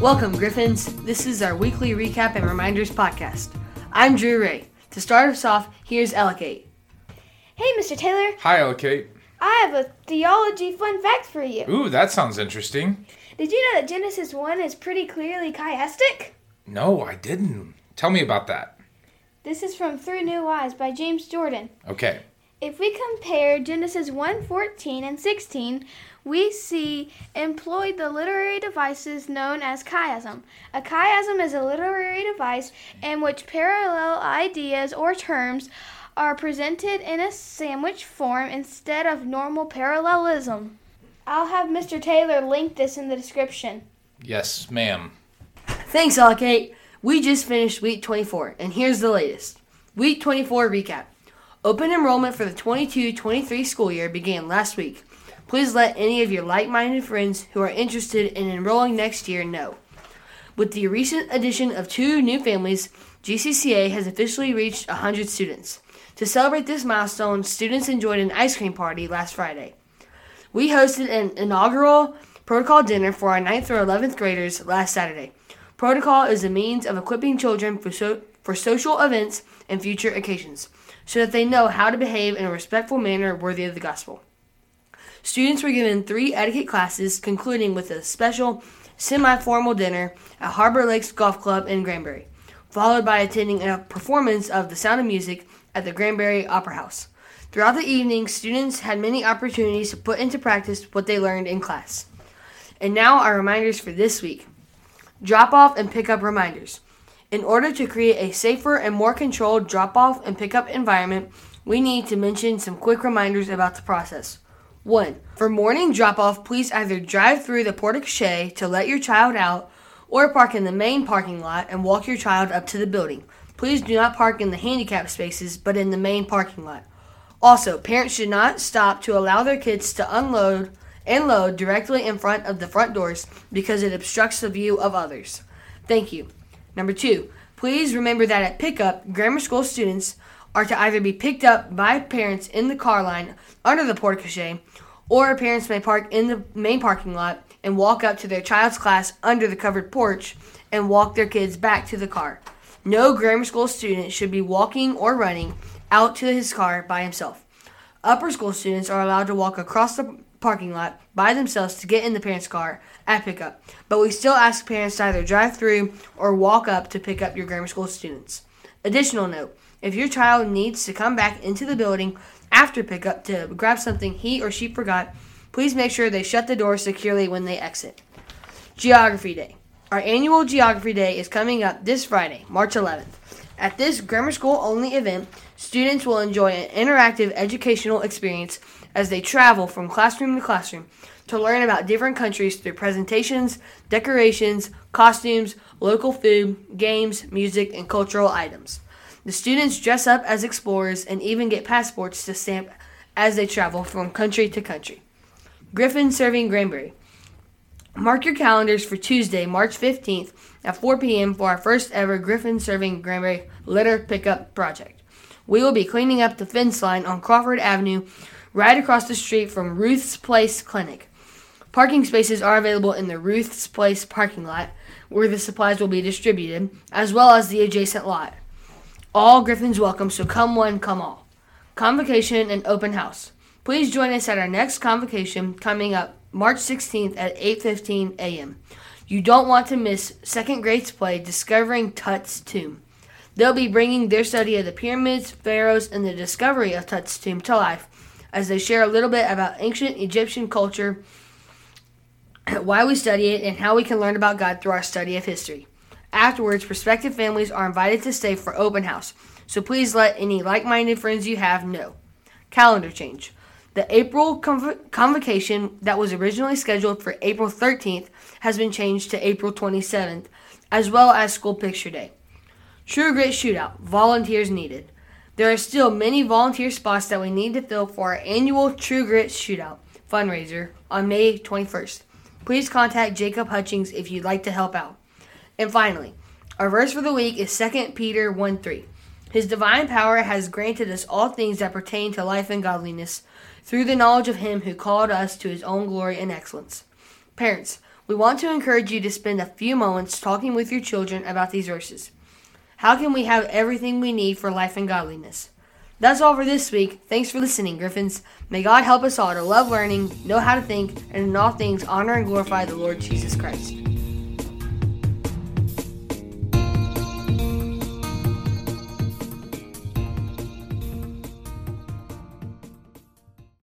Welcome, Griffins. This is our weekly recap and reminders podcast. I'm Drew Ray. To start us off, here's Ellicate. Hey, Mr. Taylor. Hi, Ellicate. I have a theology fun fact for you. Ooh, that sounds interesting. Did you know that Genesis 1 is pretty clearly chiastic? No, I didn't. Tell me about that. This is from Through New Eyes by James Jordan. Okay. If we compare Genesis 1 14 and 16, we see employed the literary devices known as chiasm. A chiasm is a literary device in which parallel ideas or terms are presented in a sandwich form instead of normal parallelism. I'll have Mr. Taylor link this in the description. Yes, ma'am. Thanks, Ellicate. We just finished week 24, and here's the latest. Week 24 recap. Open enrollment for the 22 23 school year began last week. Please let any of your like minded friends who are interested in enrolling next year know. With the recent addition of two new families, GCCA has officially reached 100 students. To celebrate this milestone, students enjoyed an ice cream party last Friday. We hosted an inaugural protocol dinner for our 9th or 11th graders last Saturday. Protocol is a means of equipping children for, so, for social events and future occasions so that they know how to behave in a respectful manner worthy of the gospel. Students were given three etiquette classes, concluding with a special semi formal dinner at Harbor Lakes Golf Club in Granbury, followed by attending a performance of The Sound of Music at the Granbury Opera House. Throughout the evening, students had many opportunities to put into practice what they learned in class. And now, our reminders for this week drop off and pick up reminders. In order to create a safer and more controlled drop off and pickup environment, we need to mention some quick reminders about the process. 1. For morning drop off, please either drive through the porte cochere to let your child out or park in the main parking lot and walk your child up to the building. Please do not park in the handicap spaces, but in the main parking lot. Also, parents should not stop to allow their kids to unload and load directly in front of the front doors because it obstructs the view of others. Thank you. Number two, please remember that at pickup, grammar school students are to either be picked up by parents in the car line under the porte cochere, or parents may park in the main parking lot and walk up to their child's class under the covered porch and walk their kids back to the car. No grammar school student should be walking or running out to his car by himself. Upper school students are allowed to walk across the parking lot by themselves to get in the parent's car at pickup, but we still ask parents to either drive through or walk up to pick up your grammar school students. Additional note if your child needs to come back into the building after pickup to grab something he or she forgot, please make sure they shut the door securely when they exit. Geography Day. Our annual Geography Day is coming up this Friday, March 11th. At this grammar school only event, students will enjoy an interactive educational experience as they travel from classroom to classroom to learn about different countries through presentations, decorations, costumes, local food, games, music, and cultural items. The students dress up as explorers and even get passports to stamp as they travel from country to country. Griffin serving Granbury. Mark your calendars for Tuesday, March 15th at 4 p.m. for our first ever Griffin serving Granbury litter pickup project. We will be cleaning up the fence line on Crawford Avenue right across the street from Ruth's Place Clinic. Parking spaces are available in the Ruth's Place parking lot where the supplies will be distributed, as well as the adjacent lot. All Griffins welcome, so come one, come all. Convocation and open house. Please join us at our next convocation coming up March 16th at 8:15 a.m. You don't want to miss second grade's play Discovering Tut's Tomb. They'll be bringing their study of the pyramids, pharaohs, and the discovery of Tut's tomb to life as they share a little bit about ancient Egyptian culture, why we study it, and how we can learn about God through our study of history. Afterwards, prospective families are invited to stay for open house, so please let any like minded friends you have know. Calendar change. The April conv- convocation that was originally scheduled for April 13th has been changed to April 27th, as well as School Picture Day. True Grit Shootout. Volunteers needed. There are still many volunteer spots that we need to fill for our annual True Grit Shootout fundraiser on May 21st. Please contact Jacob Hutchings if you'd like to help out. And finally, our verse for the week is 2 Peter 1 3. His divine power has granted us all things that pertain to life and godliness through the knowledge of him who called us to his own glory and excellence. Parents, We want to encourage you to spend a few moments talking with your children about these verses. How can we have everything we need for life and godliness? That's all for this week. Thanks for listening, Griffins. May God help us all to love learning, know how to think, and in all things honor and glorify the Lord Jesus Christ.